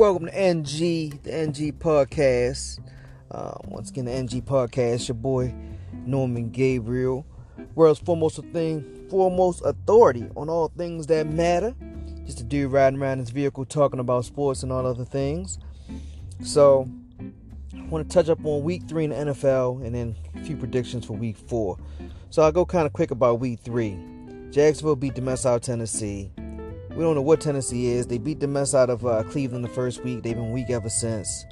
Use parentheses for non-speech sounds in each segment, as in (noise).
Welcome to NG, the NG podcast. Uh, once again, the NG podcast. Your boy Norman Gabriel, world's foremost thing, foremost authority on all things that matter. Just a dude riding around his vehicle talking about sports and all other things. So, I want to touch up on week three in the NFL and then a few predictions for week four. So I'll go kind of quick about week three. Jacksonville beat the mess out Tennessee. We don't know what Tennessee is. They beat the mess out of uh, Cleveland the first week. They've been weak ever since.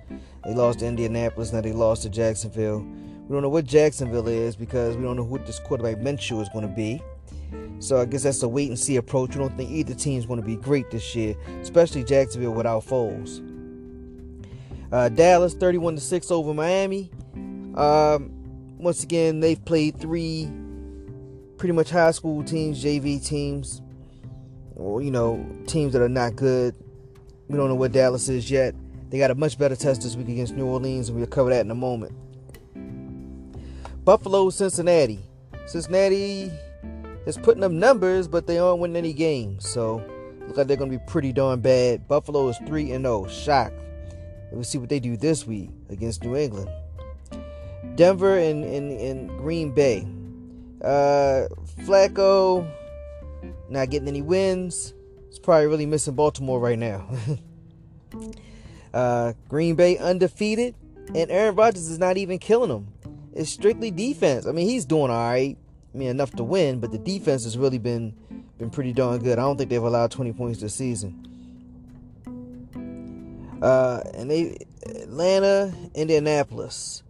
They lost to Indianapolis. Now they lost to Jacksonville. We don't know what Jacksonville is because we don't know who this quarterback Minshew is going to be. So I guess that's a wait and see approach. We don't think either team is going to be great this year, especially Jacksonville without Foles. Uh, Dallas 31 to 6 over Miami. Um, once again, they've played three pretty much high school teams, JV teams, or you know, teams that are not good. We don't know what Dallas is yet. They got a much better test this week against New Orleans, and we'll cover that in a moment. Buffalo, Cincinnati. Cincinnati is putting up numbers, but they aren't winning any games. So look like they're going to be pretty darn bad. Buffalo is 3 and 0. Shock. Let's see what they do this week against New England. Denver and, and, and Green Bay. Uh, Flacco not getting any wins. He's probably really missing Baltimore right now. (laughs) uh, Green Bay undefeated, and Aaron Rodgers is not even killing them. It's strictly defense. I mean, he's doing all right. I mean, enough to win, but the defense has really been been pretty darn good. I don't think they've allowed 20 points this season. Uh, and they Atlanta, Indianapolis.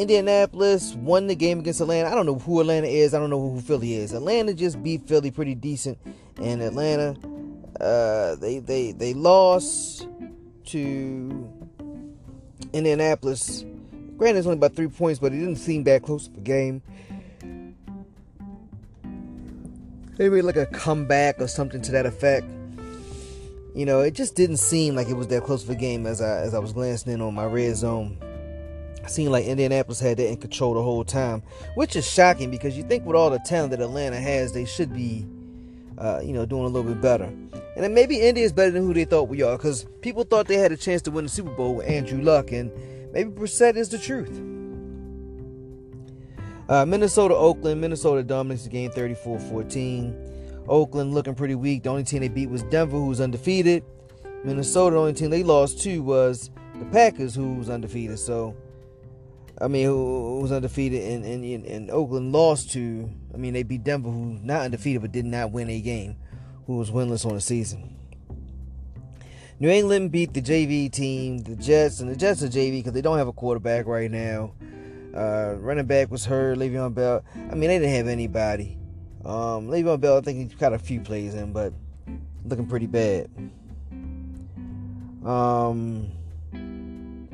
Indianapolis won the game against Atlanta. I don't know who Atlanta is. I don't know who Philly is. Atlanta just beat Philly pretty decent, and Atlanta uh, they they they lost to Indianapolis. Granted, it's only about three points, but it didn't seem that close of a game. Maybe like a comeback or something to that effect. You know, it just didn't seem like it was that close of a game as I as I was glancing in on my red zone seemed like Indianapolis had that in control the whole time, which is shocking because you think with all the talent that Atlanta has, they should be, uh, you know, doing a little bit better. And then maybe Indy is better than who they thought we are because people thought they had a chance to win the Super Bowl with Andrew Luck, and maybe Brissett is the truth. Uh, Minnesota, Oakland. Minnesota dominates the game 34 14. Oakland looking pretty weak. The only team they beat was Denver, who was undefeated. Minnesota, the only team they lost to was the Packers, who was undefeated. So, I mean, who, who was undefeated, and, and, and Oakland lost to, I mean, they beat Denver, who's not undefeated but did not win a game, who was winless on the season. New England beat the JV team, the Jets, and the Jets are JV because they don't have a quarterback right now. Uh, running back was hurt, Le'Veon Bell. I mean, they didn't have anybody. Um, Le'Veon Bell, I think he's got a few plays in, but looking pretty bad. Um,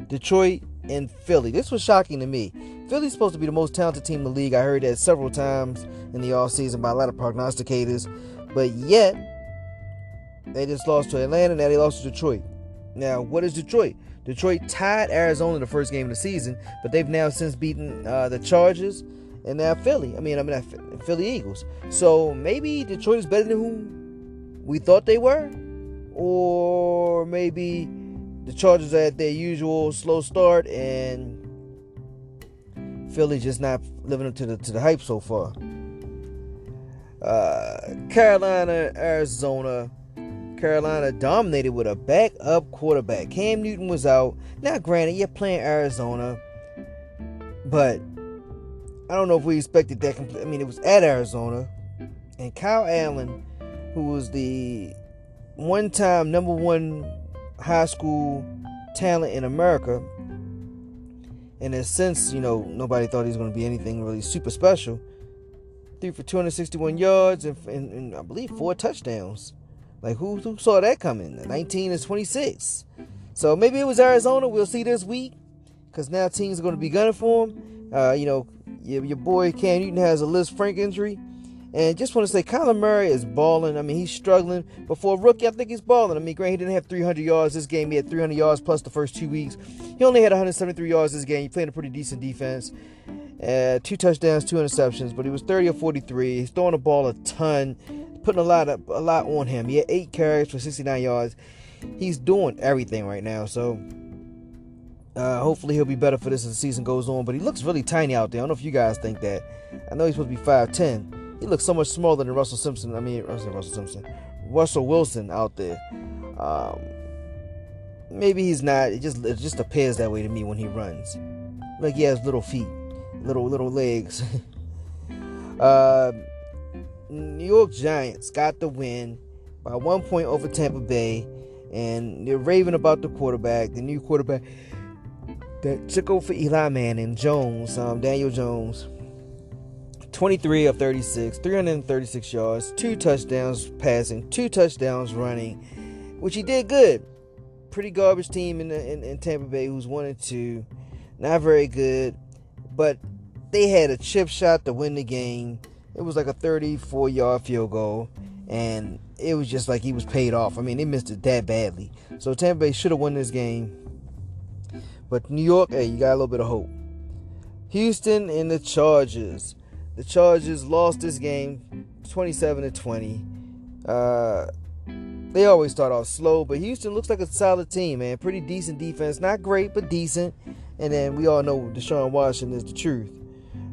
Detroit and Philly. This was shocking to me. Philly's supposed to be the most talented team in the league. I heard that several times in the offseason by a lot of prognosticators. But yet, they just lost to Atlanta. Now they lost to Detroit. Now, what is Detroit? Detroit tied Arizona the first game of the season, but they've now since beaten uh, the Chargers and now Philly. I mean, I mean, Philly Eagles. So maybe Detroit is better than who we thought they were, or maybe the Chargers are at their usual slow start, and Philly just not living up to the to the hype so far. Uh, Carolina, Arizona. Carolina dominated with a backup quarterback. Cam Newton was out. Now, granted, you're playing Arizona, but I don't know if we expected that. I mean, it was at Arizona, and Kyle Allen, who was the one-time number one high school talent in America. And in a sense, you know, nobody thought he was going to be anything really super special. Three for 261 yards and, and, and I believe four touchdowns. Like, who, who saw that coming? 19 and 26. So maybe it was Arizona. We'll see this week. Because now teams are going to be gunning for him. Uh, you know, your, your boy Cam Newton has a Lisfranc injury. And just want to say, Kyler Murray is balling. I mean, he's struggling. But for a rookie, I think he's balling. I mean, granted, he didn't have 300 yards this game. He had 300 yards plus the first two weeks. He only had 173 yards this game. He played a pretty decent defense. Uh, two touchdowns, two interceptions. But he was 30 or 43. He's throwing the ball a ton, putting a lot of, a lot on him. He had eight carries for 69 yards. he's doing everything right now. So uh, hopefully he'll be better for this as the season goes on. But he looks really tiny out there. I don't know if you guys think that. I know he's supposed to be 5'10. He looks so much smaller than Russell Simpson. I mean, Russell, Russell Simpson. Russell Wilson out there. Um, maybe he's not. It just it just appears that way to me when he runs. Like he has little feet, little little legs. (laughs) uh, New York Giants got the win by one point over Tampa Bay, and they're raving about the quarterback, the new quarterback that took over for Eli Manning, Jones, um, Daniel Jones. 23 of 36, 336 yards, two touchdowns passing, two touchdowns running, which he did good. Pretty garbage team in, the, in, in Tampa Bay who's one and two, not very good, but they had a chip shot to win the game. It was like a 34 yard field goal, and it was just like he was paid off. I mean, they missed it that badly. So Tampa Bay should have won this game. But New York, hey, you got a little bit of hope. Houston and the Chargers. The Chargers lost this game 27 to 20. Uh, they always start off slow, but Houston looks like a solid team, man. Pretty decent defense. Not great, but decent. And then we all know Deshaun Watson is the truth.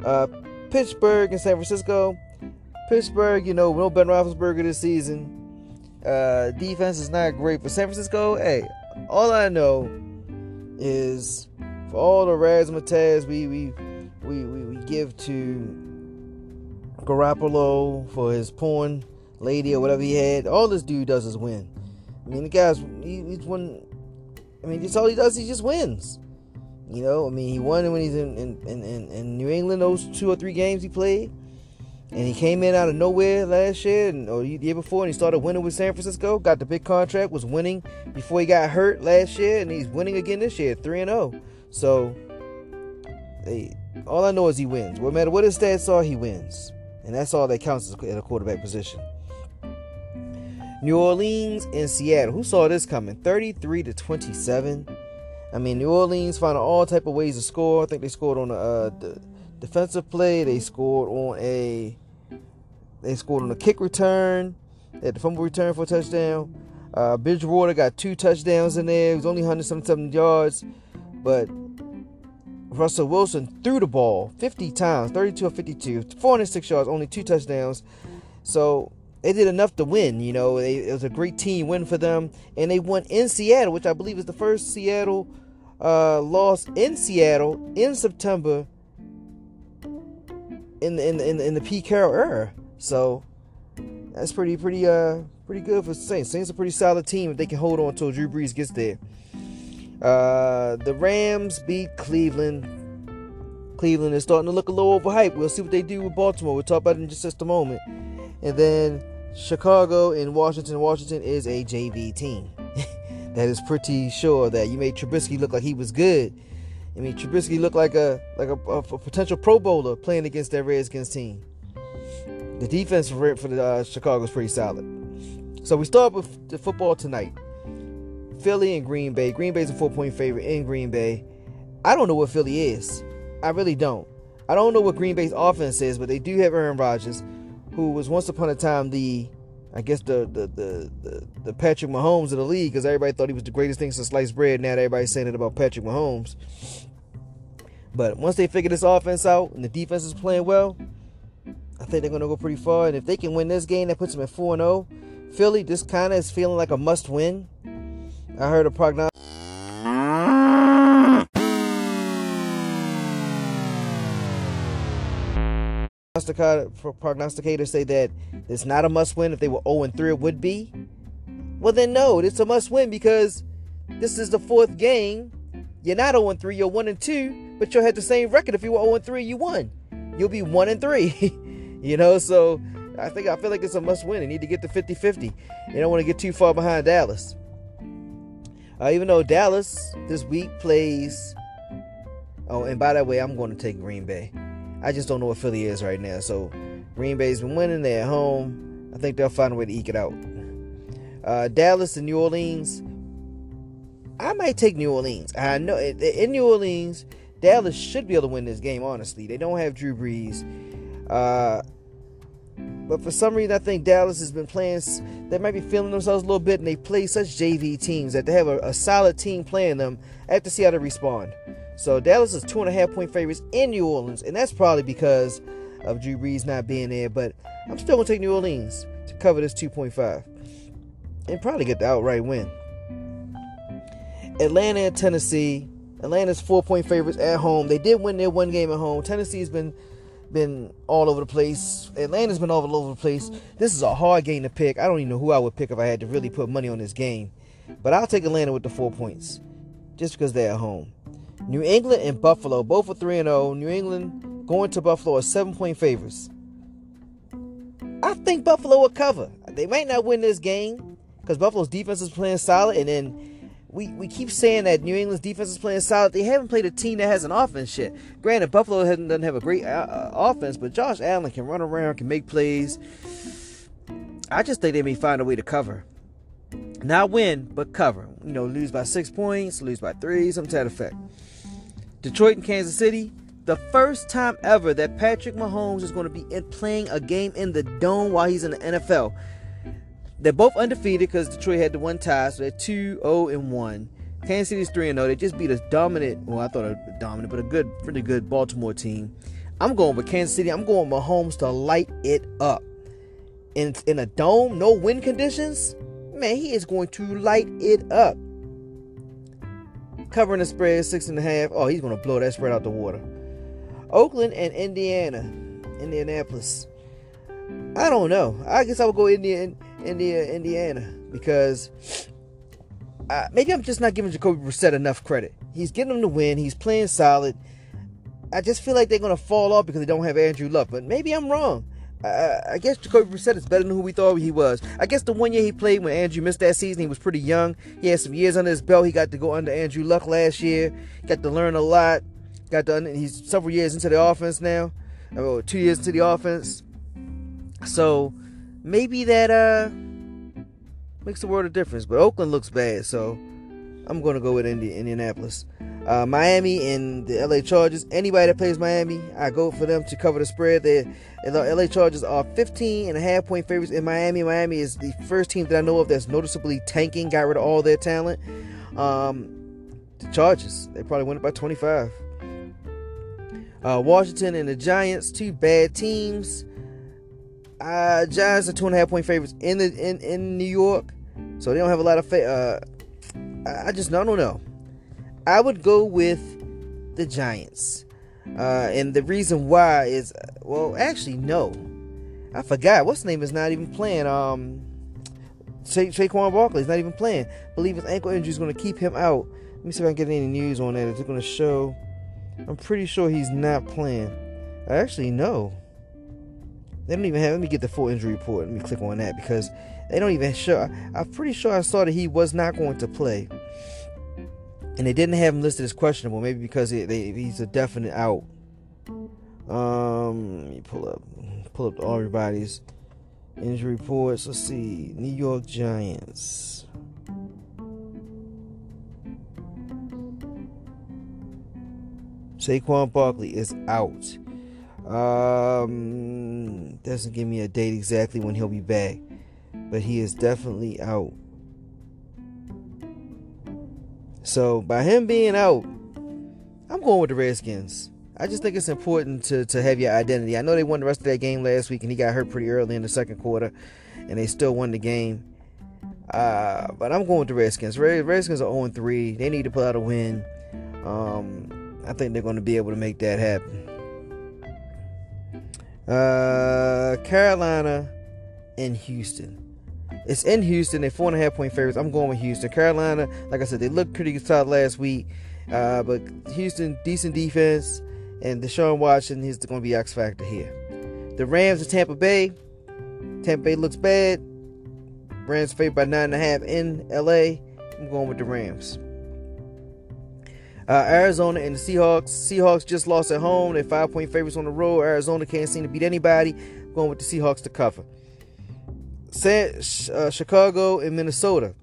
Uh, Pittsburgh and San Francisco. Pittsburgh, you know, no Ben Roethlisberger this season. Uh, defense is not great. For San Francisco, hey, all I know is for all the razzmatazz we we we, we, we give to Garoppolo for his porn lady or whatever he had. All this dude does is win. I mean, the guy's he, he's won. I mean, that's all he does. He just wins. You know, I mean, he won when he's in in, in, in New England. Those two or three games he played, and he came in out of nowhere last year and or the year before, and he started winning with San Francisco. Got the big contract, was winning before he got hurt last year, and he's winning again this year, three and zero. Oh. So, hey, all I know is he wins. No matter what his stats are, he wins. And that's all that counts at a quarterback position. New Orleans and Seattle. Who saw this coming? 33 to 27. I mean, New Orleans found all type of ways to score. I think they scored on a uh, the defensive play. They scored on a they scored on a kick return. They had the fumble return for a touchdown. Uh, Bridgewater got two touchdowns in there. It was only 177 yards, but Russell Wilson threw the ball 50 times, 32 or 52, 406 yards, only two touchdowns. So they did enough to win. You know, they, it was a great team win for them, and they won in Seattle, which I believe is the first Seattle uh, loss in Seattle in September in the, in the, in the, in the Pete Carroll era. So that's pretty pretty uh pretty good for Saints. Saints a pretty solid team if they can hold on until Drew Brees gets there. Uh, the Rams beat Cleveland. Cleveland is starting to look a little overhyped. We'll see what they do with Baltimore. We'll talk about it in just a moment. And then Chicago and Washington. Washington is a JV team. (laughs) that is pretty sure that you made Trubisky look like he was good. I mean, Trubisky looked like a like a, a, a potential Pro Bowler playing against that Redskins team. The defense for, for the uh, Chicago is pretty solid. So we start with the football tonight. Philly and Green Bay. Green Bay's a four point favorite in Green Bay. I don't know what Philly is. I really don't. I don't know what Green Bay's offense is, but they do have Aaron Rodgers, who was once upon a time the, I guess the the the the, the Patrick Mahomes of the league, because everybody thought he was the greatest thing since sliced bread. Now everybody's saying it about Patrick Mahomes. But once they figure this offense out and the defense is playing well, I think they're gonna go pretty far. And if they can win this game, that puts them at four and zero. Oh. Philly, this kind of is feeling like a must win. I heard a prognosticator. Prognosticators say that it's not a must win. If they were 0 3, it would be. Well, then, no, it's a must win because this is the fourth game. You're not 0 3, you're 1 2, but you'll have the same record. If you were 0 3, you won. You'll be 1 3. (laughs) you know, so I think I feel like it's a must win. They need to get to 50 50. They don't want to get too far behind Dallas. Uh, even though Dallas this week plays. Oh, and by the way, I'm going to take Green Bay. I just don't know what Philly is right now. So Green Bay's been winning. They're at home. I think they'll find a way to eke it out. Uh, Dallas and New Orleans. I might take New Orleans. I know in New Orleans, Dallas should be able to win this game. Honestly, they don't have Drew Brees. Uh, but for some reason, I think Dallas has been playing. They might be feeling themselves a little bit, and they play such JV teams that they have a, a solid team playing them. I have to see how they respond. So Dallas is two and a half point favorites in New Orleans, and that's probably because of Drew Brees not being there. But I'm still gonna take New Orleans to cover this 2.5 and probably get the outright win. Atlanta and Tennessee. Atlanta's four point favorites at home. They did win their one game at home. Tennessee's been been all over the place. Atlanta's been all over the place. This is a hard game to pick. I don't even know who I would pick if I had to really put money on this game. But I'll take Atlanta with the four points. Just because they're at home. New England and Buffalo, both are 3 0. New England going to Buffalo are seven point favorites. I think Buffalo will cover. They might not win this game because Buffalo's defense is playing solid, and then we, we keep saying that New England's defense is playing solid. They haven't played a team that has an offense yet. Granted, Buffalo doesn't have a great uh, uh, offense, but Josh Allen can run around, can make plays. I just think they may find a way to cover. Not win, but cover. You know, lose by six points, lose by three, some to that effect. Detroit and Kansas City, the first time ever that Patrick Mahomes is going to be playing a game in the dome while he's in the NFL. They're both undefeated because Detroit had the one tie, so they're 2 0 and 1. Kansas City's 3 0. They just beat a dominant, well, I thought a dominant, but a good, pretty good Baltimore team. I'm going with Kansas City. I'm going with Mahomes to light it up. In, in a dome, no wind conditions, man, he is going to light it up. Covering the spread, six and a half. Oh, he's going to blow that spread out the water. Oakland and Indiana, Indianapolis. I don't know. I guess I would go India, Indiana because uh, maybe I'm just not giving Jacoby Brissett enough credit. He's getting them to win. He's playing solid. I just feel like they're to fall off because they don't have Andrew Luck. But maybe I'm wrong. Uh, I guess Jacoby Brissett is better than who we thought he was. I guess the one year he played when Andrew missed that season, he was pretty young. He had some years under his belt. He got to go under Andrew Luck last year. Got to learn a lot. Got to. He's several years into the offense now. About two years into the offense. So maybe that uh makes a world of difference. But Oakland looks bad, so I'm to go with Indi- Indianapolis. Uh, Miami and the LA Chargers. Anybody that plays Miami, I go for them to cover the spread. The LA Chargers are 15 and a half point favorites in Miami. Miami is the first team that I know of that's noticeably tanking, got rid of all their talent. Um, the Chargers, they probably win it by 25. Uh, Washington and the Giants, two bad teams. Uh, Giants are two and a half point favorites in the in, in New York, so they don't have a lot of. Fa- uh, I just don't know. I would go with the Giants, uh, and the reason why is well, actually no, I forgot. What's name is not even playing. Um, Sa- Saquon Barkley is not even playing. I believe his ankle injury is going to keep him out. Let me see if I can get any news on that. Is it going to show? I'm pretty sure he's not playing. Actually, no. They don't even have. Let me get the full injury report. Let me click on that because they don't even show. I'm pretty sure I saw that he was not going to play, and they didn't have him listed as questionable. Maybe because he, they, he's a definite out. Um, let me pull up, pull up all everybody's injury reports. Let's see, New York Giants. Saquon Barkley is out. Um, doesn't give me a date exactly when he'll be back, but he is definitely out. So by him being out, I'm going with the Redskins. I just think it's important to, to have your identity. I know they won the rest of that game last week, and he got hurt pretty early in the second quarter, and they still won the game. Uh, but I'm going with the Redskins. Redskins are 0 3. They need to pull out a win. Um, I think they're going to be able to make that happen. Uh, Carolina and Houston. It's in Houston. They're four and a half point favorites. I'm going with Houston. Carolina, like I said, they looked pretty solid last week. Uh, but Houston, decent defense, and Deshaun Watson is going to be X factor here. The Rams and Tampa Bay. Tampa Bay looks bad. Rams favored by nine and a half in LA. I'm going with the Rams. Uh, Arizona and the Seahawks. Seahawks just lost at home. They're five point favorites on the road. Arizona can't seem to beat anybody. Going with the Seahawks to cover. San, uh, Chicago and Minnesota.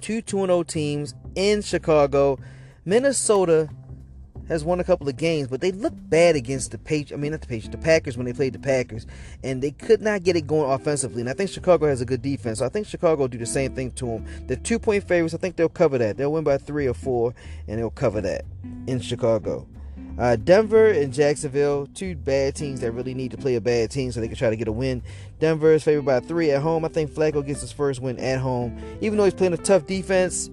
Two 2 0 teams in Chicago. Minnesota has won a couple of games, but they looked bad against the Patriots. I mean, not the Patriots, the Packers when they played the Packers, and they could not get it going offensively. And I think Chicago has a good defense, so I think Chicago will do the same thing to them. The two point favorites, I think they'll cover that. They'll win by three or four, and they'll cover that in Chicago. Uh, Denver and Jacksonville, two bad teams that really need to play a bad team so they can try to get a win. Denver is favored by three at home. I think Flacco gets his first win at home, even though he's playing a tough defense.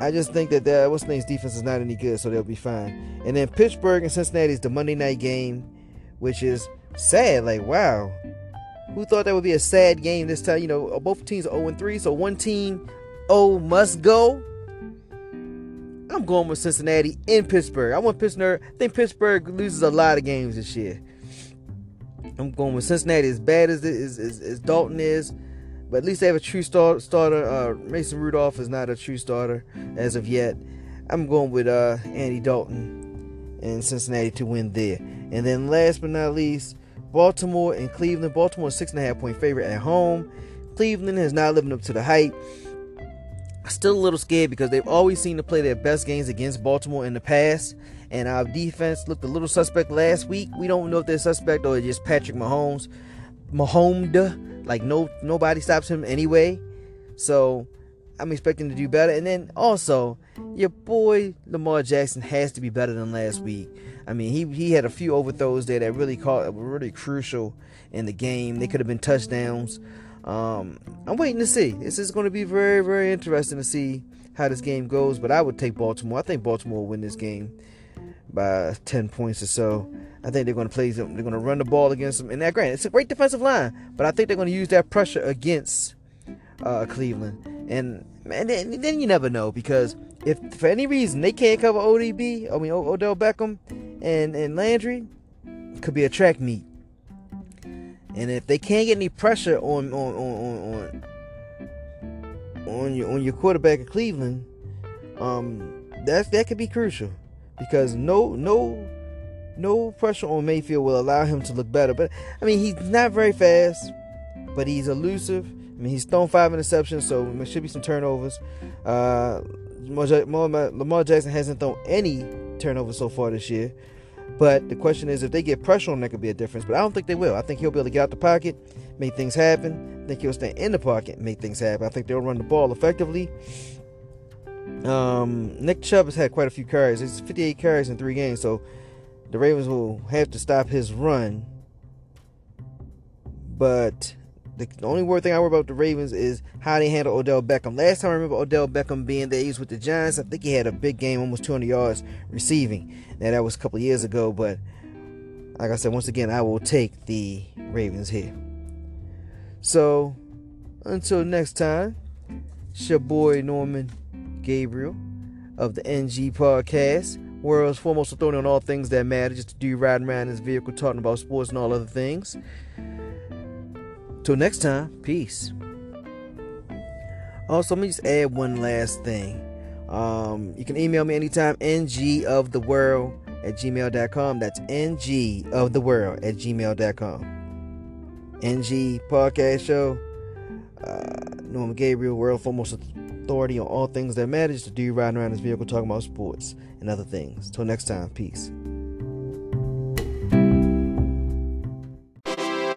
I just think that that what's name's defense is not any good, so they'll be fine. And then Pittsburgh and Cincinnati is the Monday night game, which is sad. Like wow, who thought that would be a sad game this time? You know, uh, both teams are 0 3, so one team oh must go. I'm going with Cincinnati in Pittsburgh. I want Pittsburgh. I think Pittsburgh loses a lot of games this year. I'm going with Cincinnati as bad as, as, as, as Dalton is. But at least they have a true start, starter. Uh, Mason Rudolph is not a true starter as of yet. I'm going with uh, Andy Dalton and Cincinnati to win there. And then last but not least, Baltimore and Cleveland. Baltimore six and a half point favorite at home. Cleveland has not lived up to the hype. Still a little scared because they've always seemed to play their best games against Baltimore in the past. And our defense looked a little suspect last week. We don't know if they're suspect or just Patrick Mahomes. Mahomes, like no nobody stops him anyway. So I'm expecting to do better. And then also, your boy Lamar Jackson has to be better than last week. I mean, he he had a few overthrows there that really caught were really crucial in the game. They could have been touchdowns. Um, I'm waiting to see. This is going to be very, very interesting to see how this game goes. But I would take Baltimore. I think Baltimore will win this game by 10 points or so. I think they're going to play them. They're going to run the ball against them. And that, granted, it's a great defensive line, but I think they're going to use that pressure against uh, Cleveland. And and then, then, you never know because if for any reason they can't cover ODB, I mean Odell Beckham and and Landry, could be a track meet. And if they can't get any pressure on on on on on, your on your quarterback of Cleveland, um, that that could be crucial because no no no pressure on Mayfield will allow him to look better. But I mean, he's not very fast, but he's elusive. I mean, he's thrown five interceptions, so there should be some turnovers. Uh, Lamar Jackson hasn't thrown any turnovers so far this year. But the question is, if they get pressure on, that could be a difference. But I don't think they will. I think he'll be able to get out the pocket, make things happen. I think he'll stay in the pocket, make things happen. I think they'll run the ball effectively. Um, Nick Chubb has had quite a few carries. It's 58 carries in three games, so the Ravens will have to stop his run. But the, only word thing I worry about the Ravens is how they handle Odell Beckham. Last time I remember Odell Beckham being there, he was with the Giants. I think he had a big game, almost 200 yards receiving. Now that was a couple years ago, but like I said, once again, I will take the Ravens here. So until next time, it's your boy Norman Gabriel of the NG Podcast, world's foremost authority on all things that matter. Just to do riding around in his vehicle talking about sports and all other things. Till next time, peace. Also, let me just add one last thing. Um, you can email me anytime, ng of the world at gmail.com. That's ng of the world at gmail.com. NG Podcast Show. Uh, Norman Gabriel, world foremost authority on all things that matter. Just dude riding around his vehicle talking about sports and other things. Till next time, peace.